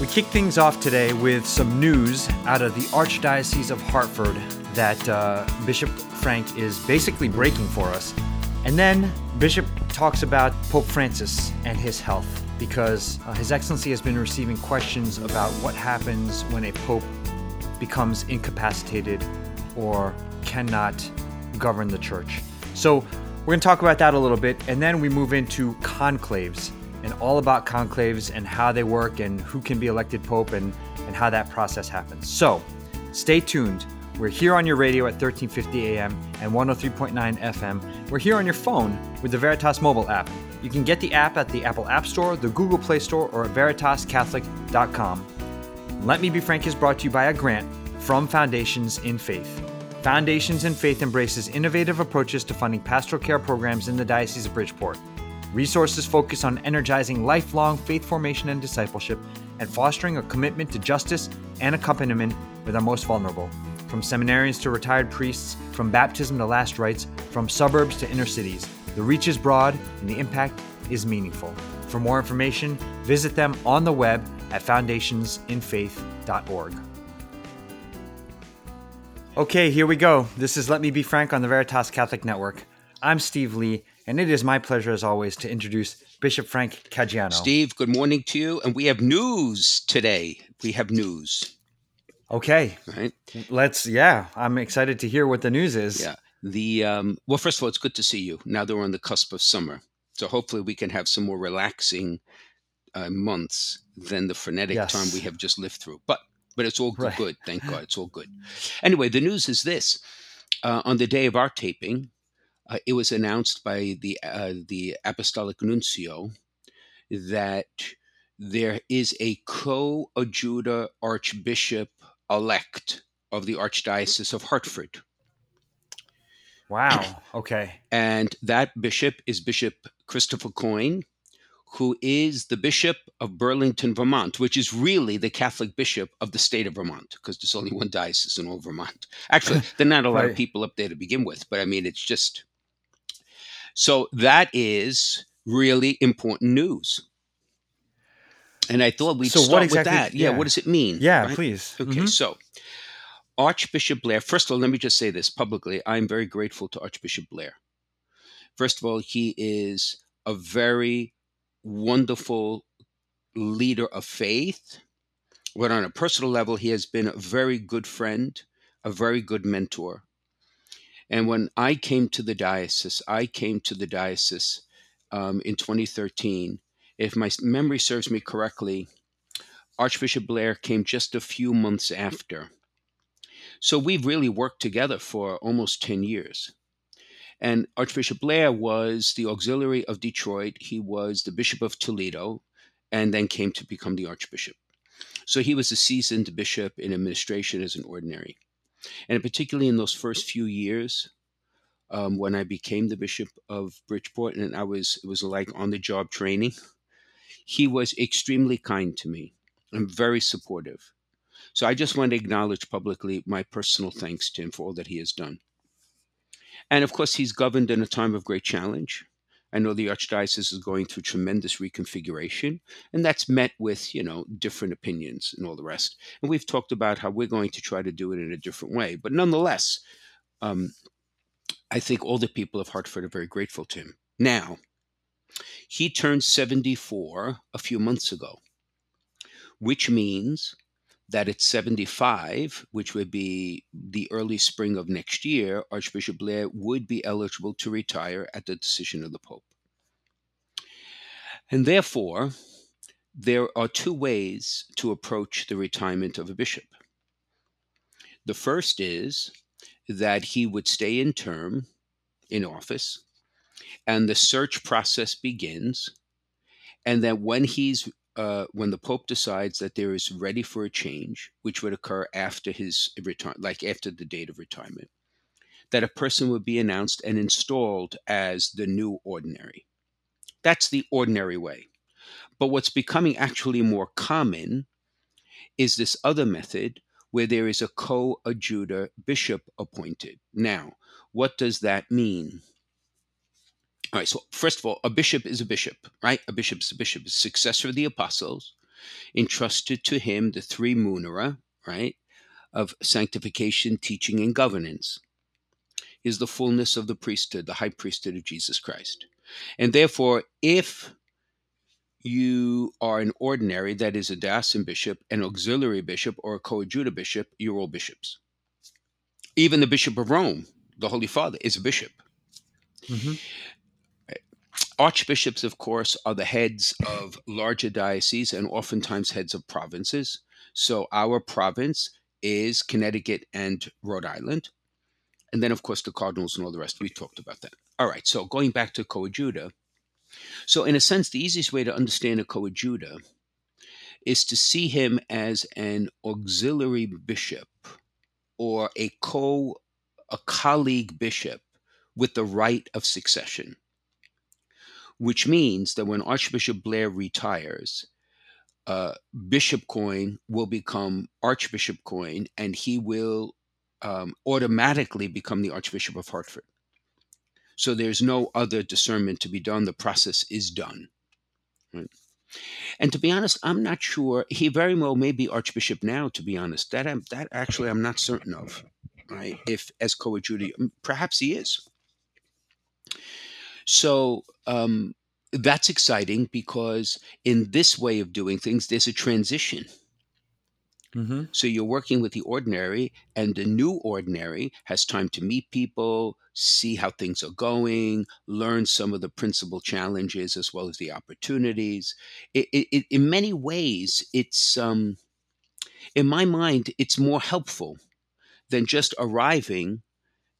We kick things off today with some news out of the Archdiocese of Hartford that uh, Bishop Frank is basically breaking for us. And then Bishop talks about Pope Francis and his health because uh, His Excellency has been receiving questions about what happens when a Pope becomes incapacitated or cannot govern the church. So we're going to talk about that a little bit, and then we move into conclaves and all about conclaves and how they work and who can be elected pope and, and how that process happens. So stay tuned. We're here on your radio at 1350 AM and 103.9 FM. We're here on your phone with the Veritas mobile app. You can get the app at the Apple App Store, the Google Play Store, or at veritascatholic.com. Let Me Be Frank is brought to you by a grant from Foundations in Faith. Foundations in Faith embraces innovative approaches to funding pastoral care programs in the Diocese of Bridgeport. Resources focus on energizing lifelong faith formation and discipleship and fostering a commitment to justice and accompaniment with our most vulnerable. From seminarians to retired priests, from baptism to last rites, from suburbs to inner cities, the reach is broad and the impact is meaningful. For more information, visit them on the web at foundationsinfaith.org. Okay, here we go. This is Let Me Be Frank on the Veritas Catholic Network. I'm Steve Lee, and it is my pleasure, as always, to introduce Bishop Frank Caggiano. Steve, good morning to you. And we have news today. We have news. Okay. Right. Let's, yeah, I'm excited to hear what the news is. Yeah. The, um, well, first of all, it's good to see you. Now that we're on the cusp of summer. So hopefully we can have some more relaxing uh, months than the frenetic Yes. time we have just lived through. But, but it's all good. Right. good. Thank God. It's all good. Anyway, the news is this. Uh, on the day of our taping, uh, it was announced by the uh, the apostolic nuncio that there is a co-adjutor archbishop elect of the archdiocese of Hartford, Wow. Okay. and that bishop is Bishop Christopher Coyne, who is the bishop of Burlington, Vermont, which is really the Catholic bishop of the state of Vermont, because there's only one diocese in all Vermont. Actually, there are not a lot Right. of people up there to begin with, but I mean, it's just so that is really important news. And I thought we'd So what start exactly- with that. Yeah, yeah. what does it mean? Yeah, right? please. Okay, Mhm. so Archbishop Blair, first of all, let me just say this publicly. I'm very grateful to Archbishop Blair. First of all, he is a very wonderful leader of faith. But on a personal level, he has been a very good friend, a very good mentor. And when I came to the diocese, I came to the diocese um, in 2013. If my memory serves me correctly, Archbishop Blair came just a few months after. So we've really worked together for almost 10 years. And Archbishop Blair was the auxiliary of Detroit. He was the Bishop of Toledo and then came to become the Archbishop. So he was a seasoned bishop in administration as an ordinary. And particularly in those first few years, um, when I became the Bishop of Bridgeport, and I was, it was like on the job training, he was extremely kind to me and very supportive. So I just want to acknowledge publicly my personal thanks to him for all that he has done. And of course, he's governed in a time of great challenge. I know the Archdiocese is going through tremendous reconfiguration, and that's met with, you know, different opinions and all the rest. And we've talked about how we're going to try to do it in a different way. But nonetheless, um, I think all the people of Hartford are very grateful to him. Now, he turned 74 a few months ago, which means that at 75, which would be the early spring of next year, Archbishop Blair would be eligible to retire at the decision of the Pope. And therefore, there are two ways to approach the retirement of a bishop. The first is that he would stay in term in office, and the search process begins, and that when he's uh, when the Pope decides that there is ready for a change, which would occur after his retire, like after the date of retirement, that a person would be announced and installed as the new ordinary. That's the ordinary way. But what's becoming actually more common is this other method where there is a co-adjutor bishop appointed. Now, what does that mean? All right, so first of all, a bishop is a bishop, right? A bishop is a bishop, a successor of the apostles. entrusted to him the three munera, right, of sanctification, teaching, and governance. Is the fullness of the priesthood, the high priesthood of Jesus Christ. And therefore, if you are an ordinary, that is a diocesan bishop, an auxiliary bishop, or a coadjutor bishop, you're all bishops. Even the Bishop of Rome, the Holy Father, is a bishop. Mm-hmm. Archbishops, of course, are the heads of larger dioceses and oftentimes heads of provinces. So our province is Connecticut and Rhode Island. And then, of course, the cardinals and all the rest. We talked about that. All right. So going back to coadjutor. So, in a sense, the easiest way to understand a coadjutor is to see him as an auxiliary bishop or a co a colleague bishop with the right of succession which means that when Archbishop Blair retires, uh, Bishop Coyne will become Archbishop Coyne, and he will um, automatically become the Archbishop of Hartford. So there's no other discernment to be done. The process is done. Right? And to be honest, I'm not sure. He very well may be Archbishop now. To be honest, that I'm, that actually I'm not certain of. Right? If as coadjutor, perhaps he is. So um, that's exciting because in this way of doing things, there's a transition. Mm-hmm. So you're working with the ordinary, and the new ordinary has time to meet people, see how things are going, learn some of the principal challenges as well as the opportunities. It, it, in many ways, it's um, in my mind, it's more helpful than just arriving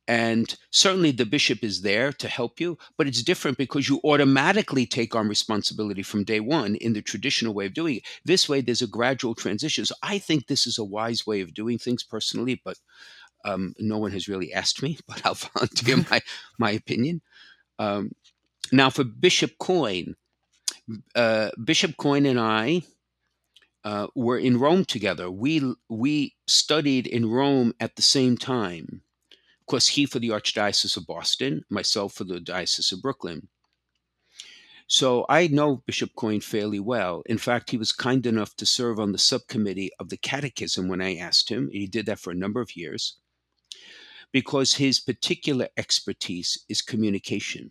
and certainly the bishop is there to help you, but it's different because you automatically take on responsibility from day one in the traditional way of doing it. This way, there's a gradual transition. So I think this is a wise way of doing things personally, but um, no one has really asked me, but I'll volunteer my, my opinion. Um, now, for Bishop Coyne, uh, Bishop Coyne and I uh, were in Rome together. We we studied in Rome at the same time course, he for the Archdiocese of Boston, myself for the Diocese of Brooklyn. So I know Bishop Coyne fairly well. In fact, he was kind enough to serve on the subcommittee of the Catechism when I asked him. He did that for a number of years because his particular expertise is communication,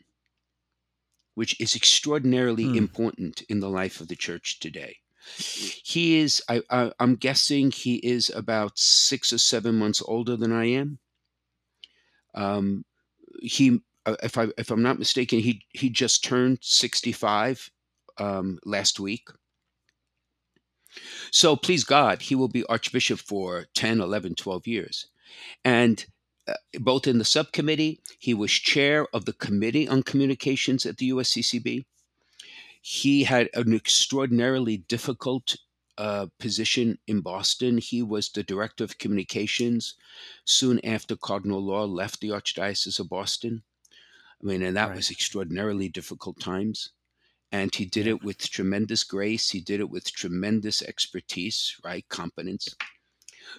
which is extraordinarily hmm. important in the life of the church today. He is, I, I, I'm guessing, he is about six or seven months older than I am. Um, he, uh, if I if I'm not mistaken, he he just turned 65 um, last week. So please God, he will be Archbishop for 10, 11, 12 years. And uh, both in the subcommittee, he was chair of the Committee on Communications at the USCCB. He had an extraordinarily difficult uh, position in Boston. He was the director of communications soon after Cardinal Law left the Archdiocese of Boston. I mean, and that right. was extraordinarily difficult times. And he did it with tremendous grace. He did it with tremendous expertise, right? Competence.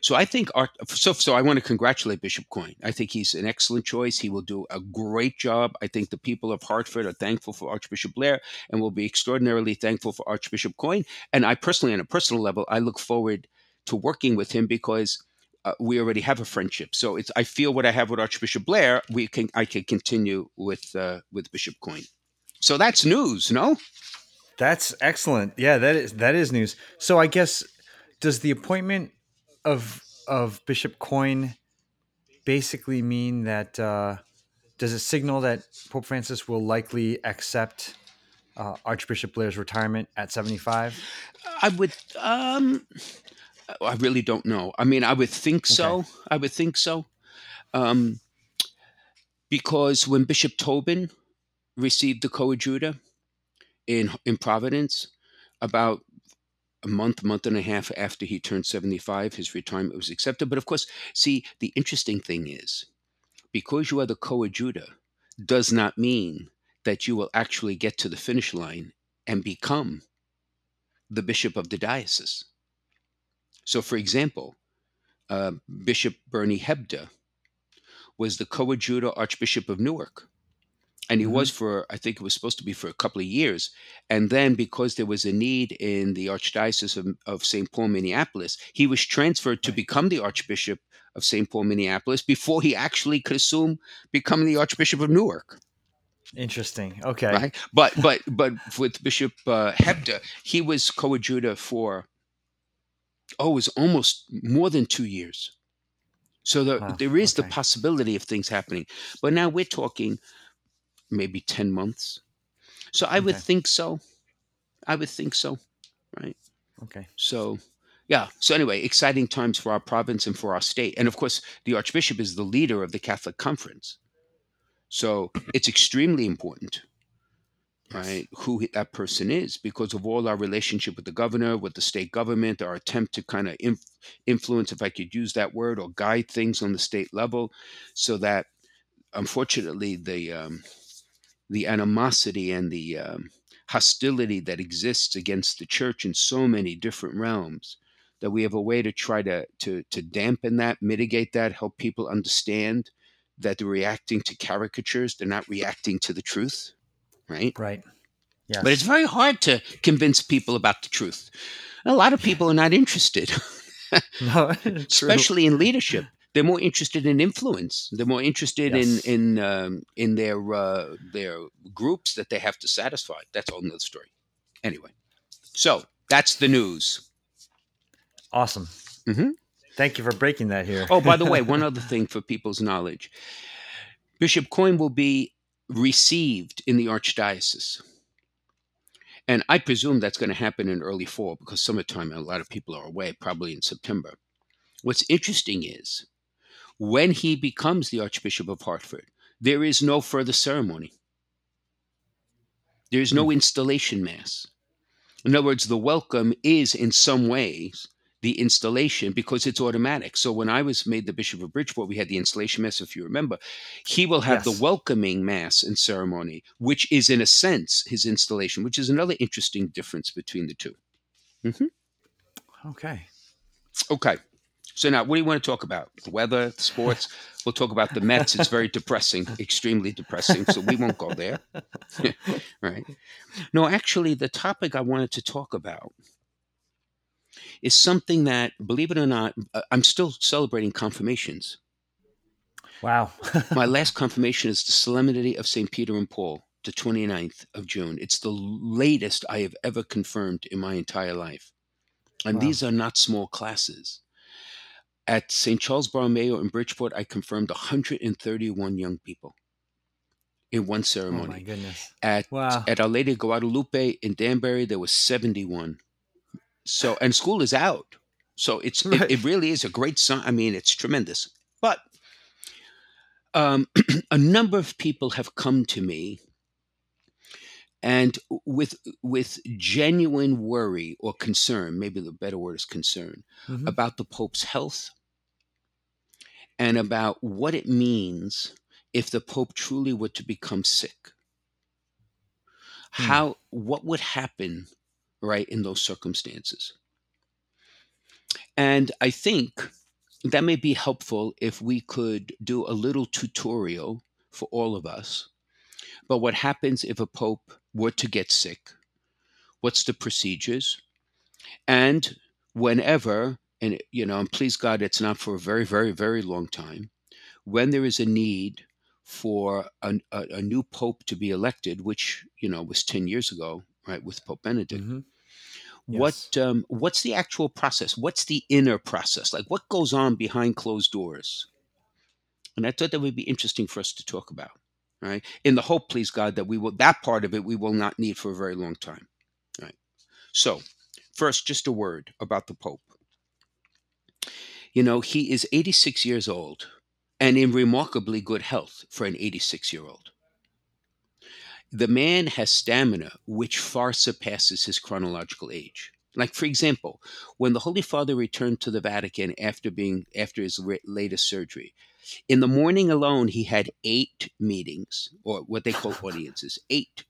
So I think Art, so so I want to congratulate Bishop Coyne. I think he's an excellent choice. He will do a great job. I think the people of Hartford are thankful for Archbishop Blair and will be extraordinarily thankful for Archbishop Coyne. And I personally, on a personal level, I look forward to working with him because uh, we already have a friendship. So it's I feel what I have with Archbishop Blair, we can I can continue with uh, with Bishop Coyne. So that's news, no? That's excellent. Yeah, that is that is news. So I guess does the appointment of of Bishop Coyne basically mean that uh, does it signal that Pope Francis will likely accept uh, Archbishop Blair's retirement at 75? I would um I really don't know. I mean, I would think so. I would think so. Um because when Bishop Tobin received the coadjutor in in Providence about a month, month and a half after he turned 75, his retirement was accepted. But of course, see, the interesting thing is because you are the coadjutor does not mean that you will actually get to the finish line and become the bishop of the diocese. So, for example, uh, Bishop Bernie Hebda was the coadjutor Archbishop of Newark and he Mhm. was for I think it was supposed to be for a couple of years, and then because there was a need in the Archdiocese of, of St. Paul, Minneapolis, he was transferred to Right. become the Archbishop of St. Paul, Minneapolis, before he actually could assume becoming the Archbishop of Newark. Interesting. Okay. Right, but but but with Bishop uh, Hebda, he was coadjutor for oh, it was almost more than two years. So the, Wow, there is the possibility of things happening, but now we're talking maybe ten months. So I would think so. I would think so. Right. Okay. So yeah. So anyway, exciting times for our province and for our state, and of course, the Archbishop is the leader of the Catholic Conference. So it's extremely important right who that person is because of all our relationship with the governor with the state government our attempt to kind of inf- influence if i could use that word or guide things on the state level so that unfortunately the um, the animosity and the um, hostility that exists against the church in so many different realms that we have a way to try to to to dampen that mitigate that help people understand that they're reacting to caricatures they're not reacting to the truth right Right. Yes. but it's very hard to convince people about the truth. A lot of people are not interested, no, especially in leadership. They're more interested in influence. They're more interested Yes. in in um, in their uh, their groups that they have to satisfy. That's all another story. Anyway, so that's the news. Awesome. Mhm. Thank you for breaking that here. Oh, by the way, one other thing for people's knowledge: Bishop Coyne will be received in the archdiocese. And I presume that's going to happen in early fall because summertime, a lot of people are away, probably in September. What's interesting is when he becomes the Archbishop of Hartford, there is no further ceremony. There is no hmm. installation mass. In other words, the welcome is in some ways the installation because it's automatic. So when I was made the Bishop of Bridgeport, we had the installation mass, if you remember. He will have Yes. the welcoming mass and ceremony, which is in a sense his installation, which is another interesting difference between the two. Mm-hmm. Okay. Okay. So now, what do you want to talk about? The weather, sports. We'll talk about the Mets. It's very depressing, extremely depressing. So we won't go there. right. No, actually, the topic I wanted to talk about is something that, believe it or not, uh, I'm still celebrating confirmations. Wow. My last confirmation is the Solemnity of St. Peter and Paul, the 29th of June. It's the latest I have ever confirmed in my entire life. And Wow. these are not small classes. At St. Charles Borromeo in Bridgeport, I confirmed 131 young people in one oh my ceremony. goodness. at Wow. at Our Lady of Guadalupe in Danbury, there was 71. So and school is out. So it's Right. it, it really is a great sign. I mean, it's tremendous. But um, a number of people have come to me and with with genuine worry or concern, maybe the better word is concern, Mhm. about the Pope's health and about what it means if the Pope truly were to become sick. Hmm. How what would happen right in those circumstances? And I think that may be helpful if we could do a little tutorial for all of us. But what happens if a pope were to get sick? What's the procedures? And whenever, and you know, and please God, it's not for a very, very, very long time, when there is a need for a, a, a new pope to be elected, which you know was ten years ago, right, with Pope Benedict. Mhm. Yes. What um, what's the actual process? What's the inner process? Like what goes on behind closed doors? And I thought that would be interesting for us to talk about, right? In the hope, please God, that we will that part of it we will not need for a very long time, right? So, first, just a word about the Pope. You know, he is 86 years old and in remarkably good health for an 86 year old. The man has stamina which far surpasses his chronological age. Like, for example, when the Holy Father returned to the Vatican after being after his re- latest surgery, in the morning alone he had eight meetings or what they call audiences. Eight.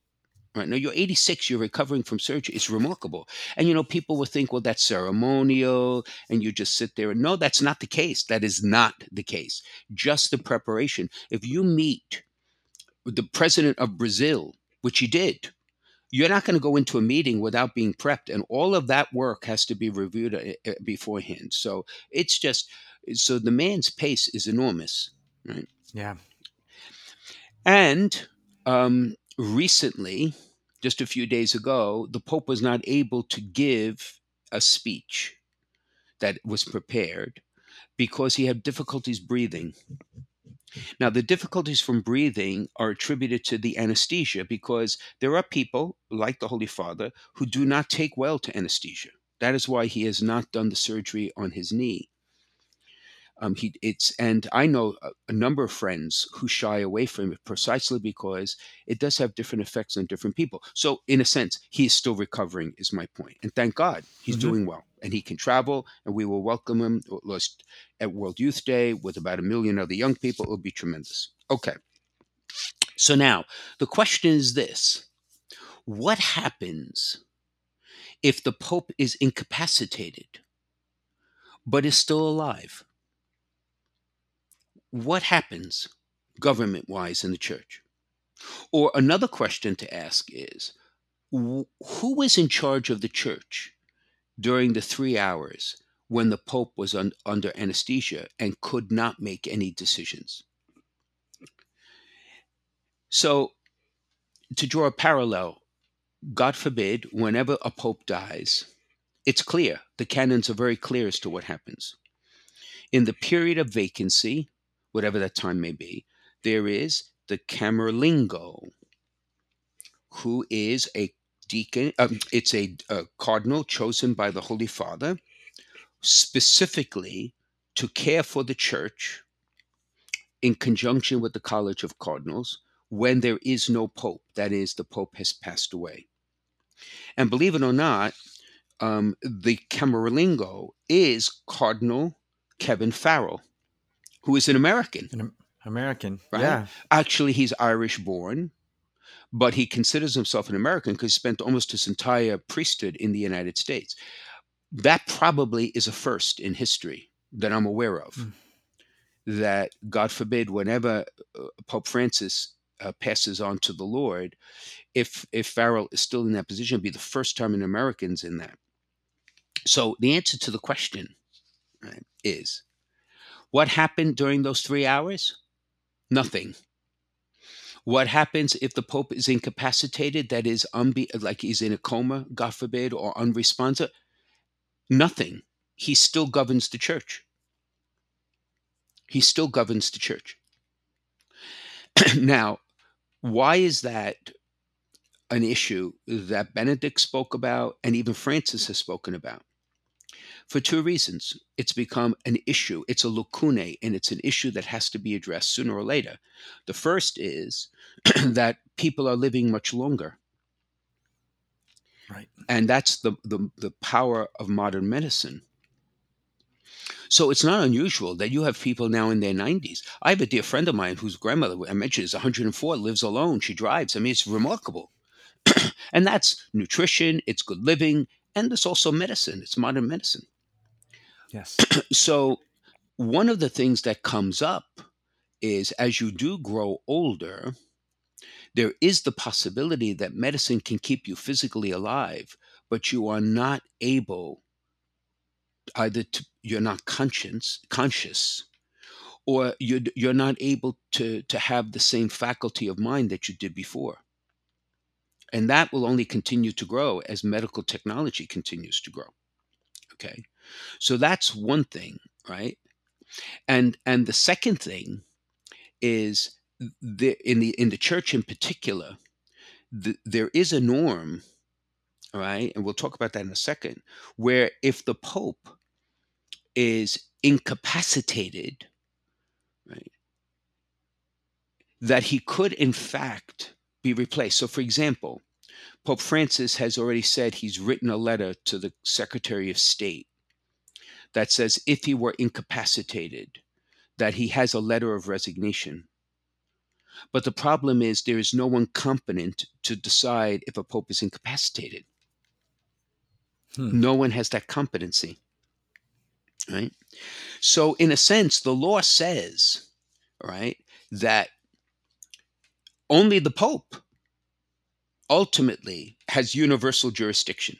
Right now, you're 86. You're recovering from surgery. It's remarkable. And you know, people will think, well, that's ceremonial, and you just sit there. No, that's not the case. That is not the case. Just the preparation. If you meet the president of Brazil, which he did. You're not going to go into a meeting without being prepped, and all of that work has to be reviewed uh, uh, beforehand. So it's just so the man's pace is enormous, right? Yeah. And um, recently, just a few days ago, the Pope was not able to give a speech that was prepared because he had difficulties breathing. Now, the difficulties from breathing are attributed to the anesthesia because there are people, like the Holy Father, who do not take well to anesthesia. That is why he has not done the surgery on his knee. Um, he it's and I know a, number of friends who shy away from it precisely because it does have different effects on different people. So in a sense, he is still recovering, is my point, and thank God he's mm-hmm. doing well and he can travel, and we will welcome him at World Youth Day with about a million other young people. It will be tremendous. Okay, so now the question is this: What happens if the Pope is incapacitated but is still alive? What happens government wise in the church? Or another question to ask is who was in charge of the church during the three hours when the Pope was un- under anesthesia and could not make any decisions? So, to draw a parallel, God forbid, whenever a Pope dies, it's clear, the canons are very clear as to what happens. In the period of vacancy, whatever that time may be, there is the Camerlengo, who is a deacon, um, it's a, a cardinal chosen by the Holy Father specifically to care for the church in conjunction with the College of Cardinals when there is no pope. That is, the pope has passed away. And believe it or not, um, the Camerlengo is Cardinal Kevin Farrell who is an American. An American, right? Yeah. Actually, he's Irish born, but he considers himself an American because he spent almost his entire priesthood in the United States. That probably is a first in history that I'm aware of. Mm. That, God forbid, whenever uh, Pope Francis uh, passes on to the Lord, if if Farrell is still in that position, it'd be the first time an American's in that. So the answer to the question right, is what happened during those three hours? Nothing. What happens if the Pope is incapacitated, that is, unbe- like he's in a coma, God forbid, or unresponsive? Nothing. He still governs the church. He still governs the church. now, why is that an issue that Benedict spoke about and even Francis has spoken about? For two reasons. It's become an issue, it's a lacune, and it's an issue that has to be addressed sooner or later. The first is that people are living much longer. Right. And that's the, the, the power of modern medicine. So it's not unusual that you have people now in their 90s. I have a dear friend of mine whose grandmother, I mentioned, is 104, lives alone. She drives. I mean, it's remarkable. and that's nutrition, it's good living, and it's also medicine. It's modern medicine. Yes. so, one of the things that comes up is as you do grow older, there is the possibility that medicine can keep you physically alive, but you are not able either to, you're not conscious conscious or you're, you're not able to, to have the same faculty of mind that you did before. And that will only continue to grow as medical technology continues to grow. Okay. So that's one thing, right? And and the second thing is the, in the in the church in particular, the, there is a norm, right? And we'll talk about that in a second, where if the pope is incapacitated, right, that he could in fact be replaced. So, for example, Pope Francis has already said he's written a letter to the Secretary of State that says if he were incapacitated, that he has a letter of resignation. But the problem is there is no one competent to decide if a pope is incapacitated. Hmm. No one has that competency. Right? So, in a sense, the law says, right, that only the Pope ultimately has universal jurisdiction.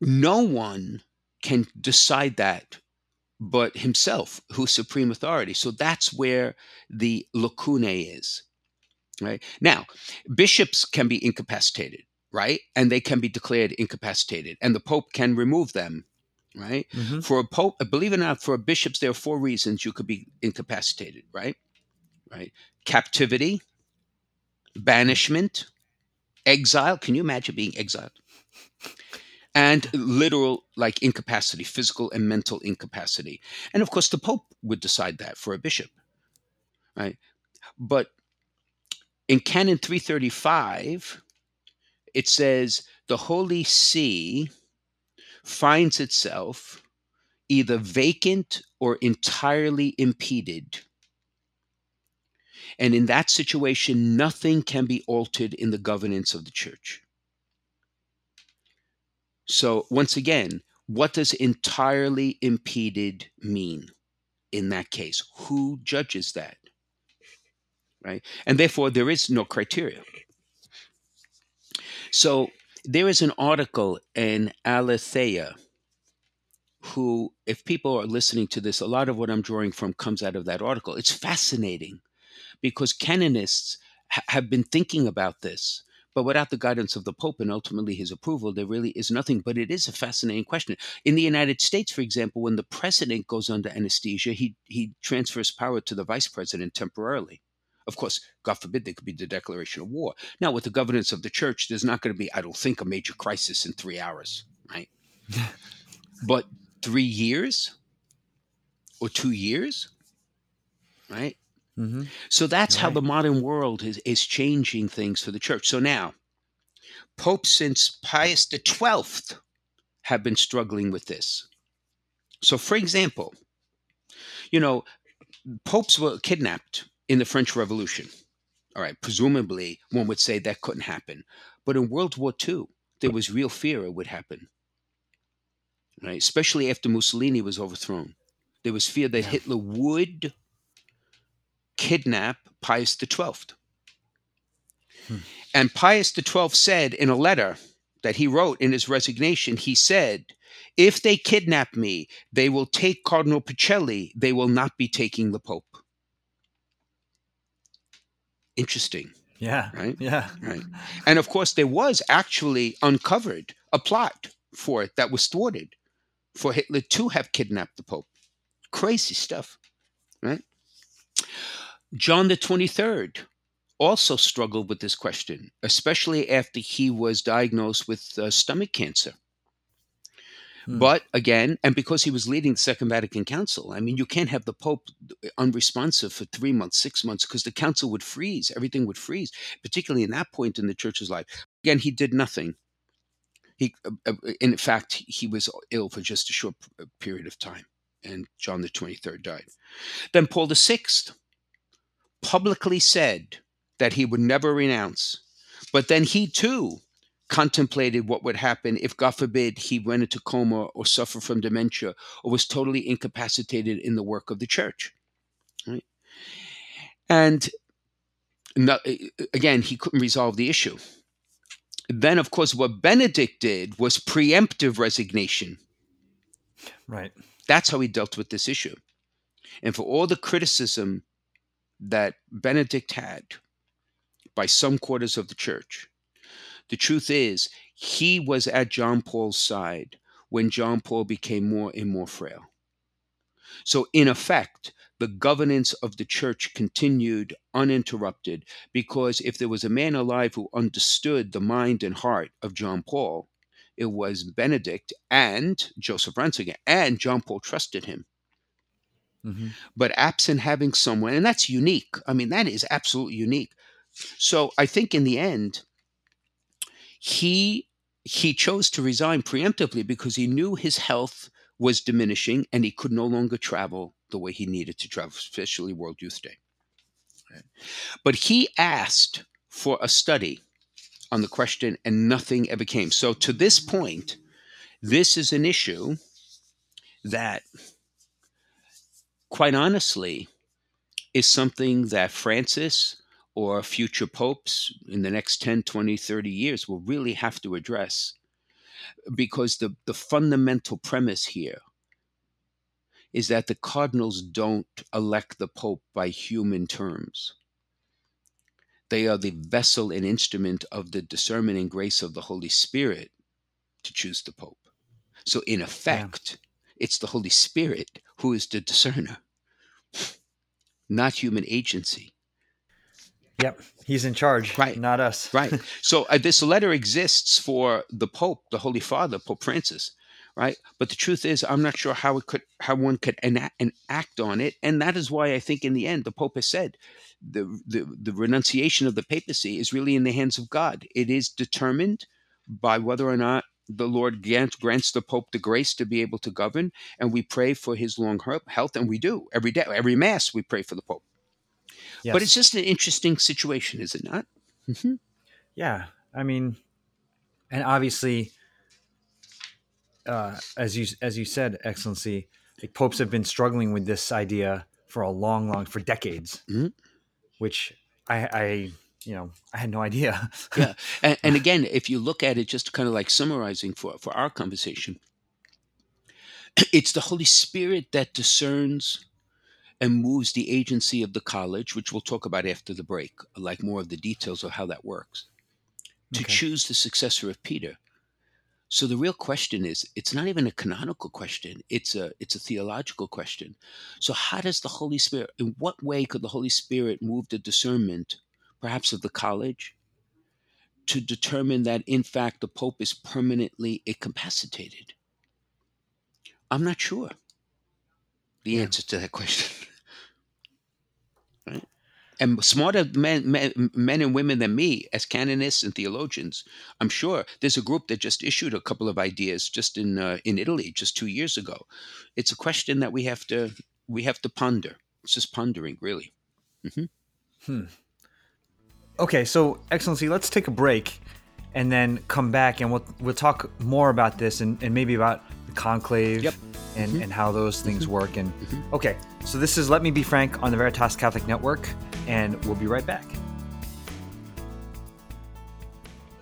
No one can decide that but himself, who's supreme authority. So that's where the lacune is. Right now, bishops can be incapacitated, right? And they can be declared incapacitated, and the Pope can remove them, right? Mhm. For a Pope, believe it or not, for bishops, there are four reasons you could be incapacitated, right? Right? Captivity, banishment, exile. Can you imagine being exiled? And literal, like incapacity, physical and mental incapacity. And of course, the Pope would decide that for a bishop, right? But in Canon 335, it says the Holy See finds itself either vacant or entirely impeded. And in that situation, nothing can be altered in the governance of the church. So, once again, what does entirely impeded mean in that case? Who judges that? Right? And therefore, there is no criteria. So, there is an article in Aleteia who, if people are listening to this, a lot of what I'm drawing from comes out of that article. It's fascinating because canonists ha- have been thinking about this, but without the guidance of the Pope and ultimately his approval, there really is nothing. But it is a fascinating question. In the United States, for example, when the president goes under anesthesia, he, he transfers power to the vice president temporarily. Of course, God forbid there could be the declaration of war. Now, with the governance of the church, there's not going to be, I don't think, a major crisis in three hours, right? but three years or two years, right? Hmm So that's how the modern world is, is changing things for the church. So now, popes since Pius XII have been struggling with this. So, for example, you know, popes were kidnapped in the French Revolution. All right, presumably one would say that couldn't happen. But in World War II, there was real fear it would happen, right? Especially after Mussolini was overthrown. There was fear that Yeah. Hitler would kidnap Pius XII. Hmm. And Pius XII said in a letter that he wrote in his resignation, he said, If they kidnap me, they will take Cardinal Pacelli, they will not be taking the Pope. Interesting. Yeah. Right? Yeah. Right. And of course, there was actually uncovered a plot for it that was thwarted for Hitler to have kidnapped the Pope. Crazy stuff, right? John the 23rd also struggled with this question, especially after he was diagnosed with uh, stomach cancer. Hmm. But again, and because he was leading the Second Vatican Council, I mean, you can't have the Pope unresponsive for three months, six months, because the council would freeze. Everything would freeze, particularly in that point in the church's life. Again, he did nothing. He, uh, uh, in fact, he was ill for just a short period of time, and John the 23rd died. Then Paul VI publicly said that he would never renounce, but then he too contemplated what would happen if, God forbid, he went into coma or suffered from dementia or was totally incapacitated in the work of the church. Right? And no, again, he couldn't resolve the issue. Then, of course, what Benedict did was preemptive resignation. Right. That's how he dealt with this issue. And for all the criticism that Benedict had by some quarters of the church, the truth is he was at John Paul's side when John Paul became more and more frail. So, in effect, the governance of the church continued uninterrupted because if there was a man alive who understood the mind and heart of John Paul, it was Benedict and Joseph Ratzinger, and John Paul trusted him. Hmm But absent having someone, and that's unique. I mean, that is absolutely unique. So I think in the end, he he chose to resign preemptively because he knew his health was diminishing and he could no longer travel the way he needed to travel, especially World Youth Day. But he asked for a study on the question and nothing ever came. So to this point, this is an issue that, quite honestly, is something that Francis or future popes in the next 10, 20, 30 years will really have to address. Because the, the fundamental premise here is that the cardinals don't elect the pope by human terms. They are the vessel and instrument of the discernment and grace of the Holy Spirit to choose the pope. So, in effect, it's the Holy Spirit who is the discerner, not human agency. Yep, he's in charge, Right. Not us. Right. So uh, this letter exists for the Pope, the Holy Father, Pope Francis, right? But the truth is, I'm not sure how it could, how one could enact, enact on it, and that is why I think in the end, the Pope has said, the, the the renunciation of the papacy is really in the hands of God. It is determined by whether or not the Lord grants, grants the Pope the grace to be able to govern, and we pray for his long health, and we do every day, every mass we pray for the Pope. Yes. But it's just an interesting situation, is it not? hmm Yeah, I mean, and obviously, uh, as you as you said, Excellency, like popes have been struggling with this idea for a long, long for decades, Mhm. which I, I, you know, I had no idea. yeah and, and again if you look at it just kind of like summarizing for for our conversation it's the holy spirit that discerns and moves the agency of the college which we'll talk about after the break like more of the details of how that works to Okay. choose the successor of peter so the real question is it's not even a canonical question it's a it's a theological question so how does the holy spirit in what way could the holy spirit move the discernment perhaps of the college to determine that in fact the pope is permanently incapacitated? I'm not sure the Yeah. answer to that question. Right? And smarter men, men men and women than me as canonists and theologians i'm sure there's a group that just issued a couple of ideas just in uh, in italy just two years ago. It's a question that we have to we have to ponder. It's just pondering really okay, so Excellency, let's take a break, and then come back, and we'll we'll talk more about this, and, and maybe about the conclave, Yep. and mm-hmm. and how those things mm-hmm. work. And mm-hmm. okay, so this is Let Me Be Frank on the Veritas Catholic Network, and we'll be right back.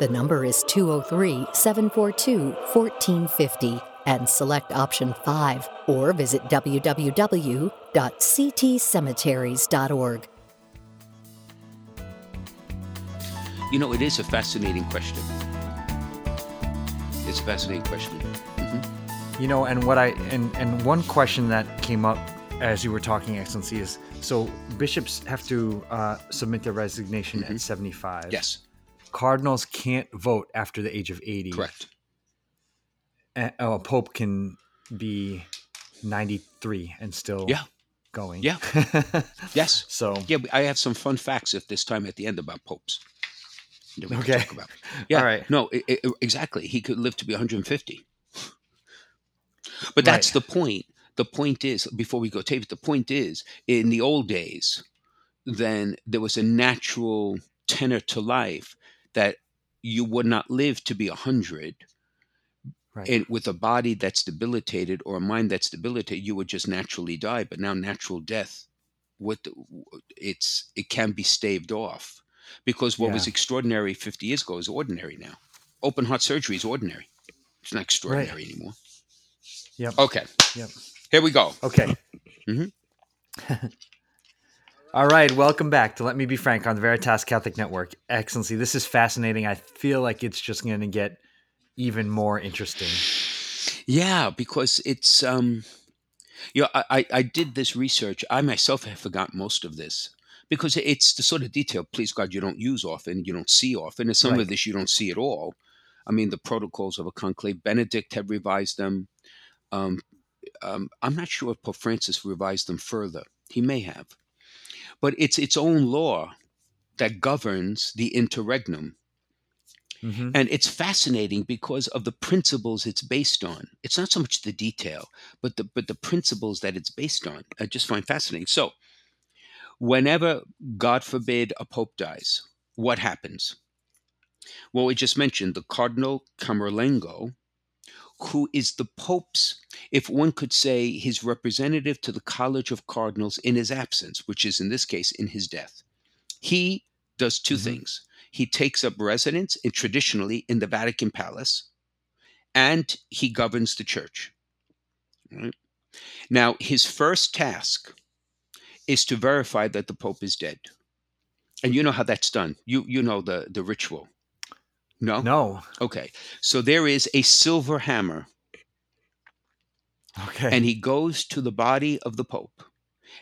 The number is 203 742 1450 and select option 5 or visit www.ctcemeteries.org. you know it is a fascinating question. It's a fascinating question. You know, and what I and and one question that came up as you were talking, Excellency, is so bishops have to uh, submit their resignation at seventy-five. yes Cardinals can't vote after the age of eighty. correct A, oh, a pope can be ninety-three and still Yeah. going. Yeah. Yes. so Yeah, I have some fun facts at this time at the end about popes. that we can Okay. talk about. Yeah. All right. No, i i exactly. He could live to be 150. But that's Right. the point. The point is, before we go, David, the point is, in the old days, then there was a natural tenor to life that you would not live to be a hundred, Right. and with a body that's debilitated or a mind that's debilitated, you would just naturally die. But now, natural death, what the, it's it can be staved off because what was extraordinary 50 years ago is ordinary now. Open heart surgery is ordinary. It's not extraordinary anymore. Yep. Okay, Yep. here we go. Okay. Mhm. All right, welcome back to Let Me Be Frank on the Veritas Catholic Network. Excellency, this is fascinating. I feel like it's just going to get even more interesting. Yeah, because it's um, you know, I, I did this research. I myself have forgotten most of this because it's the sort of detail, please God, you don't use often, you don't see often, and some Right. of this you don't see at all. I mean, the protocols of a conclave. Benedict had revised them. Um, um, I'm not sure if Pope Francis revised them further. He may have, but it's its own law that governs the interregnum. hmm And it's fascinating because of the principles it's based on. It's not so much the detail, but the but the principles that it's based on. I just find fascinating. So, whenever God forbid a pope dies, what happens? Well, we just mentioned the Cardinal Camerlengo, who is the Pope's, if one could say, his representative to the College of Cardinals in his absence, which is in this case in his death. He does 2 Mhm. things. He takes up residence in, traditionally in the Vatican Palace, and he governs the church. Right? Now, his first task is to verify that the Pope is dead. And you know how that's done. You you know the the ritual. No? No. Okay. So there is a silver hammer Okay. and he goes to the body of the Pope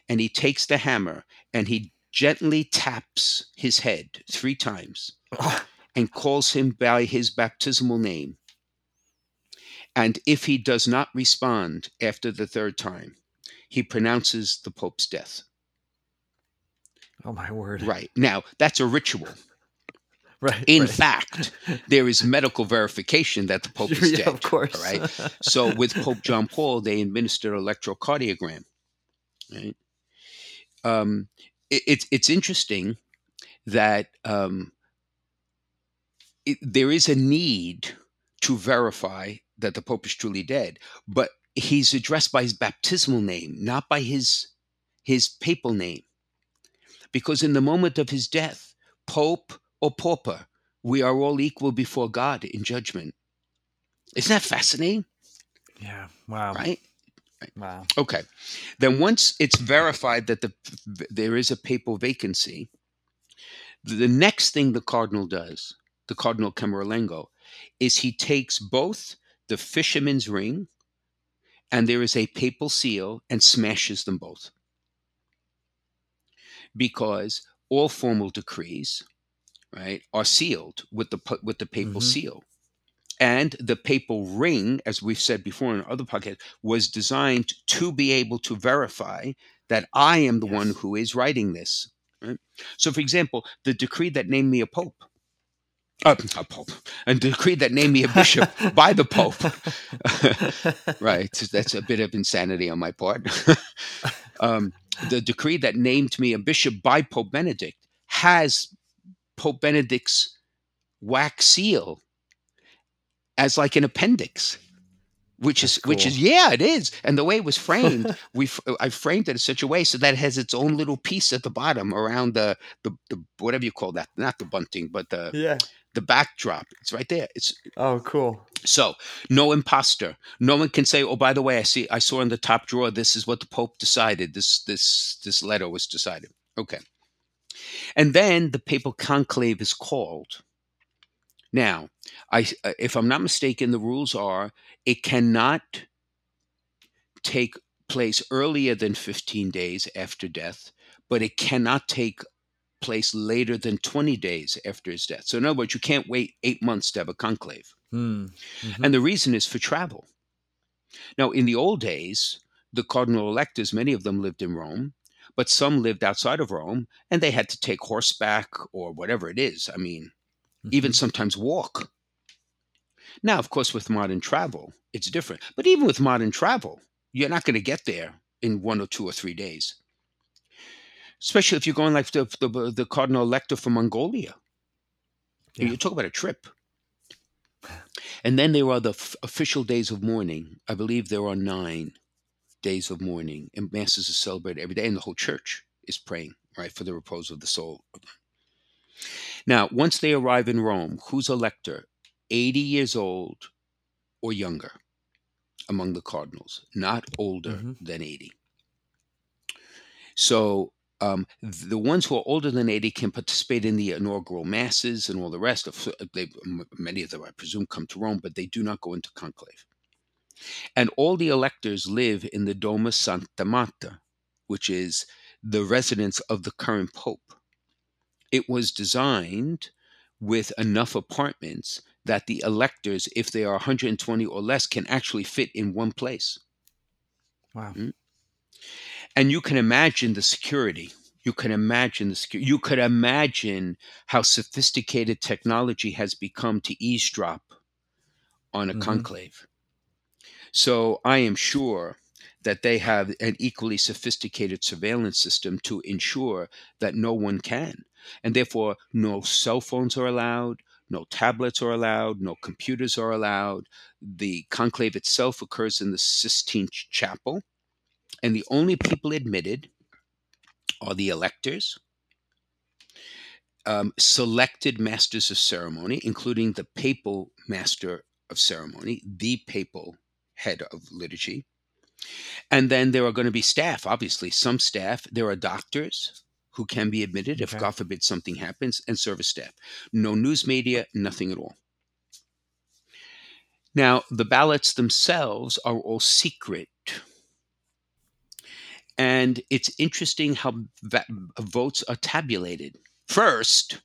and he takes the hammer and he gently taps his head three times and calls him by his baptismal name. And if he does not respond after the third time, he pronounces the Pope's death. oh my word. Right. Now, that's a ritual. Right. In right. fact, there is medical verification that the Pope is yeah, dead. of course. right? So with Pope John Paul, they administered electrocardiogram. Right? Um, it, it's it's interesting that um, it, there is a need to verify that the Pope is truly dead, but he's addressed by his baptismal name, not by his his papal name, because in the moment of his death, Pope or pauper, we are all equal before God in judgment. Isn't that fascinating? yeah. Wow. Right? Wow. Okay. Then once it's verified that the there is a papal vacancy, the next thing the cardinal does, the cardinal Camerlengo, is he takes both the fisherman's ring and there is a papal seal and smashes them both. Because all formal decrees, right, are sealed with the with the papal Mhm. seal. And the papal ring, as we've said before in other podcasts, was designed to be able to verify that I am the one who is writing this. Right? So, for example, the decree that named me a pope, uh, a pope, a decree that named me a bishop by the pope. right, that's a bit of insanity on my part. um, the decree that named me a bishop by Pope Benedict has Pope Benedict's wax seal as like an appendix which is That's which is yeah it is. And the way it was framed we i framed it in such a way so that it has its own little piece at the bottom around the the, the whatever you call that not the bunting but the yeah. the backdrop. It's right there. It's Oh, cool. so no imposter. No one can say oh by the way i see i saw in the top drawer this is what the pope decided. This this this letter was decided. Okay and then the papal conclave is called now i if i'm not mistaken the rules are it cannot take place earlier than 15 days after death but it cannot take place later than 20 days after his death so in other words you can't wait eight months to have a conclave Hmm. Mhm. and the reason is for travel. Now, in the old days, the cardinal electors, many of them lived in Rome, but some lived outside of Rome and they had to take horseback or whatever it is. I mean, even Mhm. sometimes walk. Now, of course, with modern travel, it's different. But even with modern travel, you're not going to get there in one or two or three days. Especially if you're going like the, the, the cardinal elector from Mongolia. Yeah. you talk about a trip. And then there are the f- official days of mourning. I believe there are nine days of mourning, and masses are celebrated every day, and the whole church is praying, right, for the repose of the soul. Now, once they arrive in Rome, who's elector? 80 years old or younger among the cardinals, not older Mhm. than 80. So um, the ones who are older than 80 can participate in the inaugural masses and all the rest. Of, they, many of them, I presume, come to Rome, but they do not go into conclave. And all the electors live in the Domus Santa Marta, which is the residence of the current pope. It was designed with enough apartments that the electors, if they are 120 or less, can actually fit in one place. Wow. and you can imagine the security you can imagine the security you could imagine how sophisticated technology has become to eavesdrop on a Mhm. conclave so i am sure that they have an equally sophisticated surveillance system to ensure that no one can. And therefore no cell phones are allowed no tablets are allowed no computers are allowed. The conclave itself occurs in the sistine chapel. And the only people admitted are the electors, um, selected masters of ceremony, including the papal master of ceremony, the papal head of liturgy. And then there are going to be staff, obviously, some staff. There are doctors who can be admitted if, God forbid, something happens, and service staff. No news media, nothing at all. Now, the ballots themselves are all secret. And it's interesting how va- votes are tabulated. First,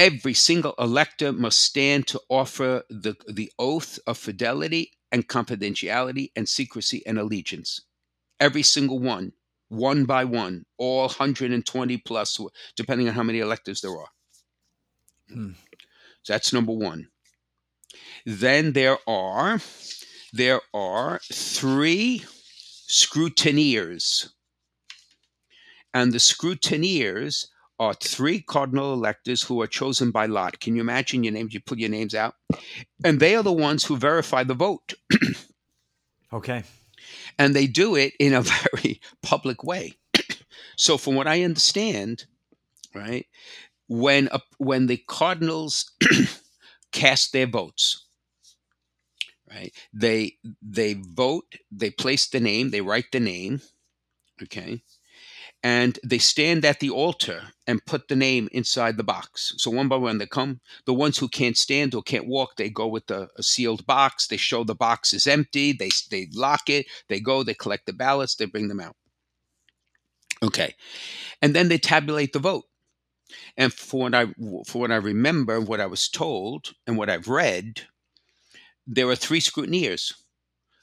every single elector must stand to offer the, the oath of fidelity and confidentiality and secrecy and allegiance. Every single one, one by one, all 120 plus, depending on how many electors there are. Hmm. So that's number one. Then there are there are three scrutineers. And the scrutineers are three cardinal electors who are chosen by lot. Can you imagine your names? You put your names out. And they are the ones who verify the vote. Okay. And they do it in a very public way. so, from what I understand, right, when a, when the cardinals cast their votes, right, they they vote, they place the name, they write the name, okay, and they stand at the altar and put the name inside the box. So one by one, they come. The ones who can't stand or can't walk, they go with the, a sealed box. They show the box is empty. They they lock it. They go. They collect the ballots. They bring them out. Okay, and then they tabulate the vote. And for what I for what I remember, what I was told, and what I've read, there are three scrutineers.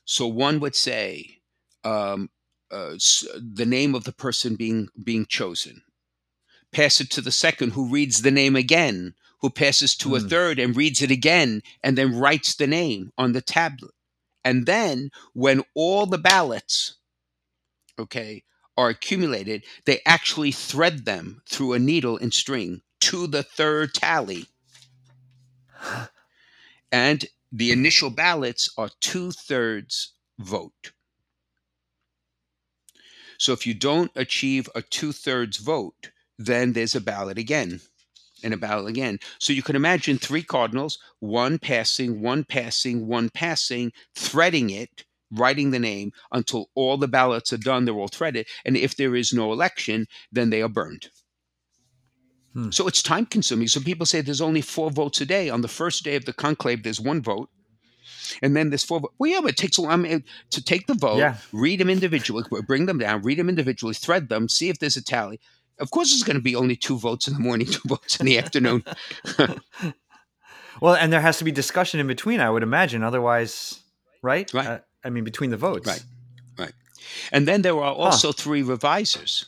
So one would say um, uh, the name of the person being being chosen. Pass it to the second, who reads the name again, who passes to a Hmm. third and reads it again, and then writes the name on the tablet. And then, when all the ballots, okay, are accumulated, they actually thread them through a needle and string to the third tally. And the initial ballots are two thirds vote. So if you don't achieve a two thirds vote, then there's a ballot again and a ballot again. So you can imagine three cardinals, one passing, one passing, one passing, threading it, writing the name until all the ballots are done. They're all threaded. And if there is no election, then they are burned. Hmm. So it's time consuming. So people say there's only four votes a day. On the first day of the conclave, there's one vote. And then this four. Well, yeah, but it takes a while I mean, to take the vote, Yeah. read them individually, bring them down, read them individually, thread them, see if there's a tally. Of course, there's going to be only two votes in the morning, two votes in the afternoon. Well, and there has to be discussion in between, I would imagine. Otherwise, right? Right. Uh, I mean, between the votes. Right. Right. And then there are also three revisers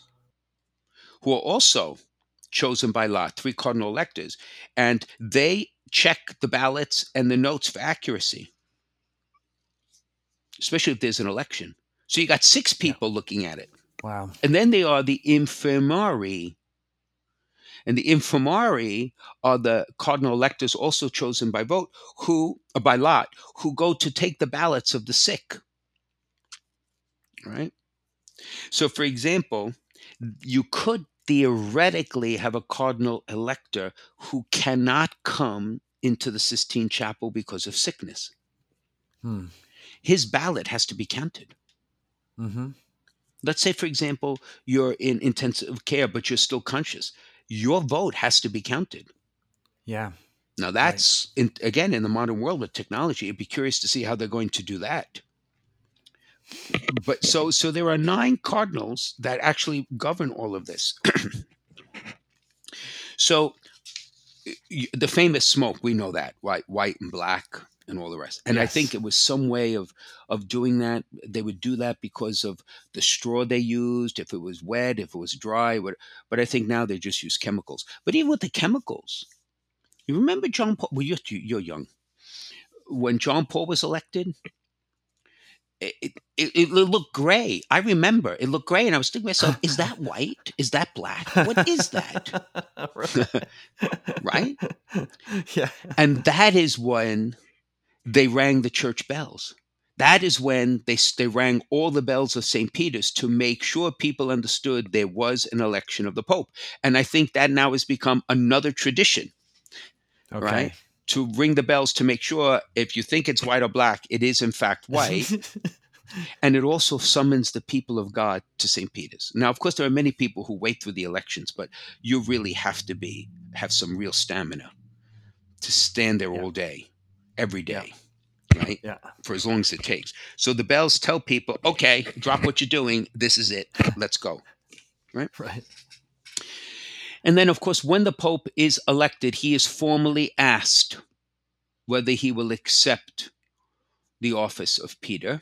who are also chosen by lot, three cardinal electors, and they check the ballots and the notes for accuracy, especially if there's an election. So you got six Yeah. people looking at it. Wow. And then they are the infirmary. And the infirmarii are the cardinal electors also chosen by vote, who uh, by lot, who go to take the ballots of the sick. Right? So, for example, you could theoretically have a cardinal elector who cannot come into the Sistine Chapel because of sickness. Hmm. His ballot has to be counted. Mm-hmm. Let's say, for example, you're in intensive care, but you're still conscious. Your vote has to be counted. Yeah. Now, that's in, again in the modern world with technology. It'd be curious to see how they're going to do that. But so, so there are nine cardinals that actually govern all of this. so, the famous smoke, we know that, right? White and black and all the rest. And I think it was some way of of doing that. They would do that because of the straw they used, if it was wet, if it was dry. What, but I think now they just use chemicals. But even with the chemicals, you remember John Paul? Well, you're, you're young. When John Paul was elected, it, it, it, looked gray. I remember it looked gray, and I was thinking to myself, "Is that white? Is that black? What is that?" Right? Yeah. And that is when they rang the church bells. That is when they they rang all the bells of St. Peter's to make sure people understood there was an election of the Pope. And I think that now has become another tradition Okay. Right? To ring the bells to make sure if you think it's white or black, it is in fact white. and it also summons the people of God to St. Peter's. Now, of course, there are many people who wait through the elections, but you really have to be have some real stamina to stand there Yeah. all day, every day, Yeah. right? yeah. For as long as it takes. So the bells tell people, okay, drop what you're doing. This is it. Let's go. Right. Right. And then, of course, when the Pope is elected, he is formally asked whether he will accept the office of Peter.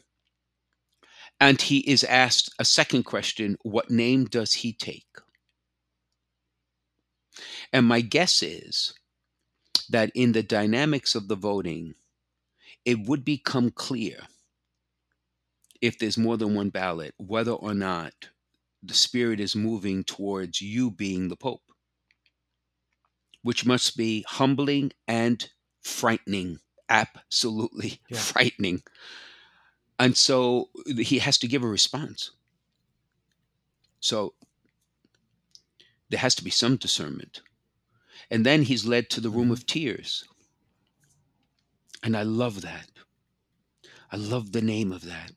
And he is asked a second question what name does he take? And my guess is that in the dynamics of the voting, it would become clear if there's more than one ballot whether or not the spirit is moving towards you being the Pope, which must be humbling and frightening. Absolutely Yeah. frightening. And so he has to give a response. So there has to be some discernment. And then he's led to the room of tears. And I love that. I love the name of that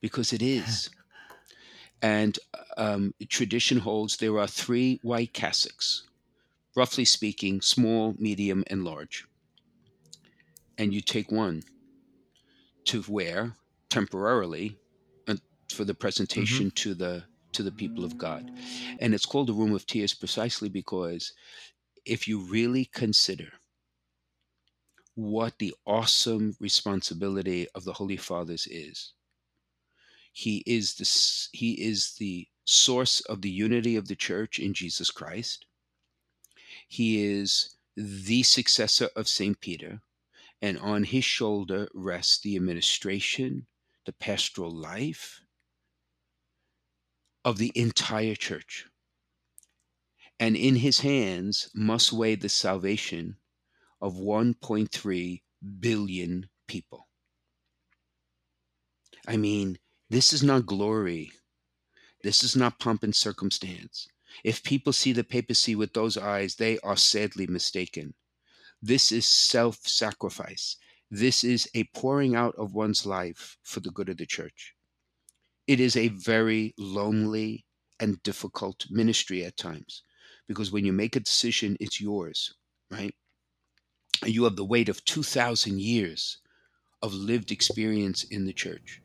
because it is. And um, tradition holds there are three white cassocks, roughly speaking, small, medium, and large. And you take one to wear temporarily uh, for the presentation to the to the people of God. And it's called the room of tears precisely because if you really consider what the awesome responsibility of the Holy Fathers is, he is the he is the source of the unity of the church in Jesus Christ. He is the successor of St. Peter, and on his shoulder rests the administration, the pastoral life of the entire church. And in his hands must weigh the salvation of 1.3 billion people. I mean, this is not glory. This is not pomp and circumstance. If people see the papacy with those eyes, they are sadly mistaken. This is self sacrifice. This is a pouring out of one's life for the good of the church. It is a very lonely and difficult ministry at times because when you make a decision, it's yours, right? You have the weight of 2,000 years of lived experience in the church.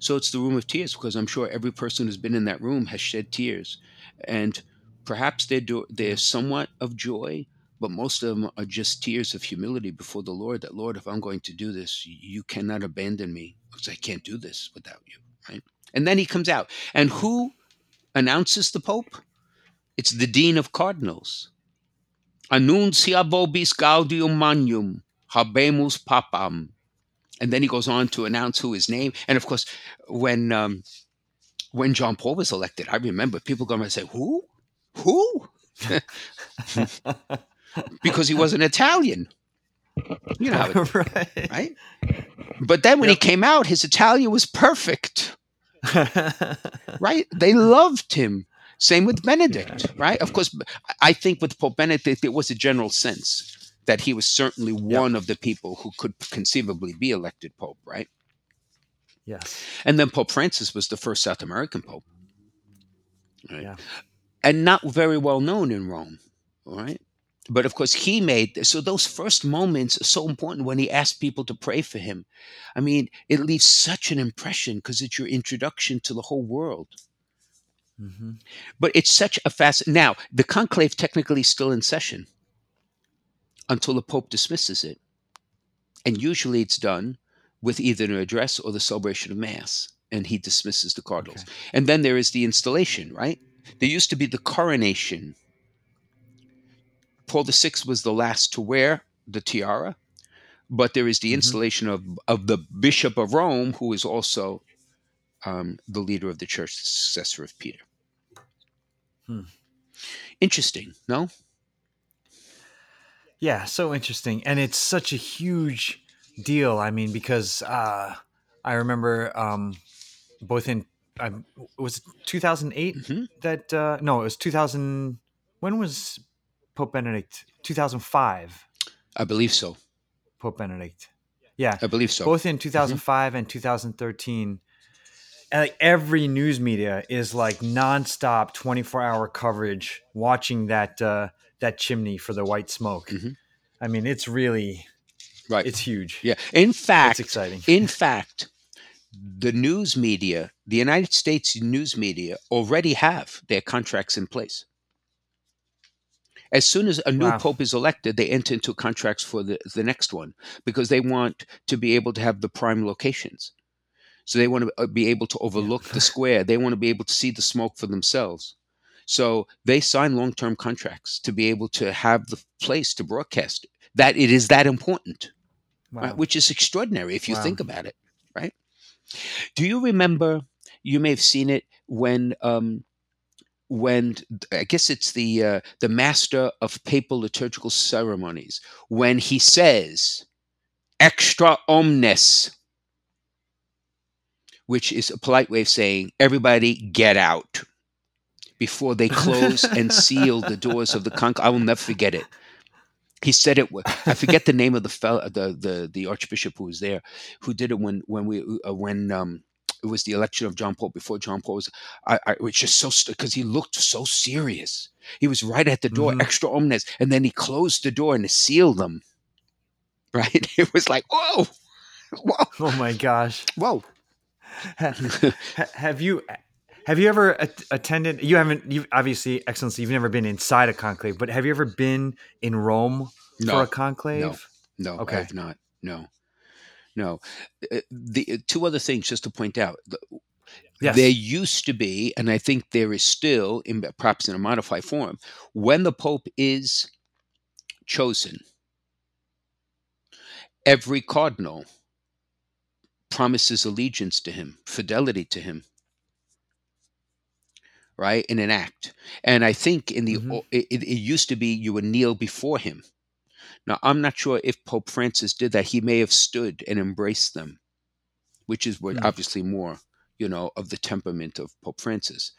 So it's the room of tears because I'm sure every person who's been in that room has shed tears. And perhaps they're, do- they're somewhat of joy, but most of them are just tears of humility before the Lord that, Lord, if I'm going to do this, you cannot abandon me because I can't do this without you, right? And then he comes out. And who announces the Pope? It's the Dean of Cardinals. Annuntio vobis gaudium magnum, habemus papam. And then he goes on to announce who his name. And of course, when um, when John Paul was elected, I remember people going and say, "Who? Who?" because he was an Italian. You know, how it- right. right? But then when Yep. he came out, his Italian was perfect, right? They loved him. Same with Benedict, right? Of course, I think with Pope Benedict, there was a general sense that he was certainly one of the people who could conceivably be elected pope, right? Yes. And then Pope Francis was the first South American pope, right? Yeah. And not very well known in Rome, all right? But of course, he made so those first moments are so important when he asked people to pray for him. I mean, it leaves such an impression because it's your introduction to the whole world. hmm But it's such a fast. Now, the conclave technically is still in session until the Pope dismisses it. And usually it's done with either an address or the celebration of Mass, and he dismisses the cardinals. Okay. And then there is the installation, right? There used to be the coronation. Paul VI was the last to wear the tiara, but there is the Mhm. installation of, of the Bishop of Rome, who is also um, the leader of the church, the successor of Peter. Hmm. Interesting, no? Yeah, so interesting, and it's such a huge deal. I mean, because uh, I remember um, both in um, was it 2008 Mhm. that uh, no, it was 2000. When was Pope Benedict? 2005. I believe so. Pope Benedict. Yeah, I believe so. both in 2005 and 2013 and like every news media is like nonstop 24 hour coverage watching that uh that chimney for the white smoke Mhm. i mean it's really right. it's huge yeah. In it's fact, exciting in fact, the news media, the United States news media, already have their contracts in place. As soon as a new Wow. pope is elected, they enter into contracts for the, the next one because they want to be able to have the prime locations. So they want to uh, be able to overlook the square. They want to be able to see the smoke for themselves. So they sign long term contracts to be able to have the place to broadcast that it is that important wow. right? which is extraordinary if you Wow. think about it, right? Do you remember? You may have seen it when, um, when I guess it's the uh, the master of papal liturgical ceremonies when he says "extra omnes," which is a polite way of saying "everybody get out." Before they close and seal the doors of the conch, I will never forget it he said it. I forget the name of the fellow, the the the archbishop who was there, who did it when when we uh, when um it was the election of John Paul before John Paul was. I, I it was just so because he looked so serious. He was right at the door, Mhm. extra omnes, and then he closed the door and sealed them. Right? It was like whoa, whoa, oh my gosh whoa. Ha- ha- have you have you ever at- attended you haven't You've obviously excellency you've never been inside a conclave but have you ever been in rome for a conclave no, Okay. I have not. No, no. Uh, The uh, two other things just to point out. Yes There used to be, and I think there is still, in perhaps in a modified form, when the Pope is chosen, every cardinal promises allegiance to him, fidelity to him, right, in an act. And I think in the Mhm. it, it used to be you would kneel before him. Now I'm not sure if Pope Francis did that. He may have stood and embraced them, which is what Hmm. obviously more you know, of the temperament of Pope Francis.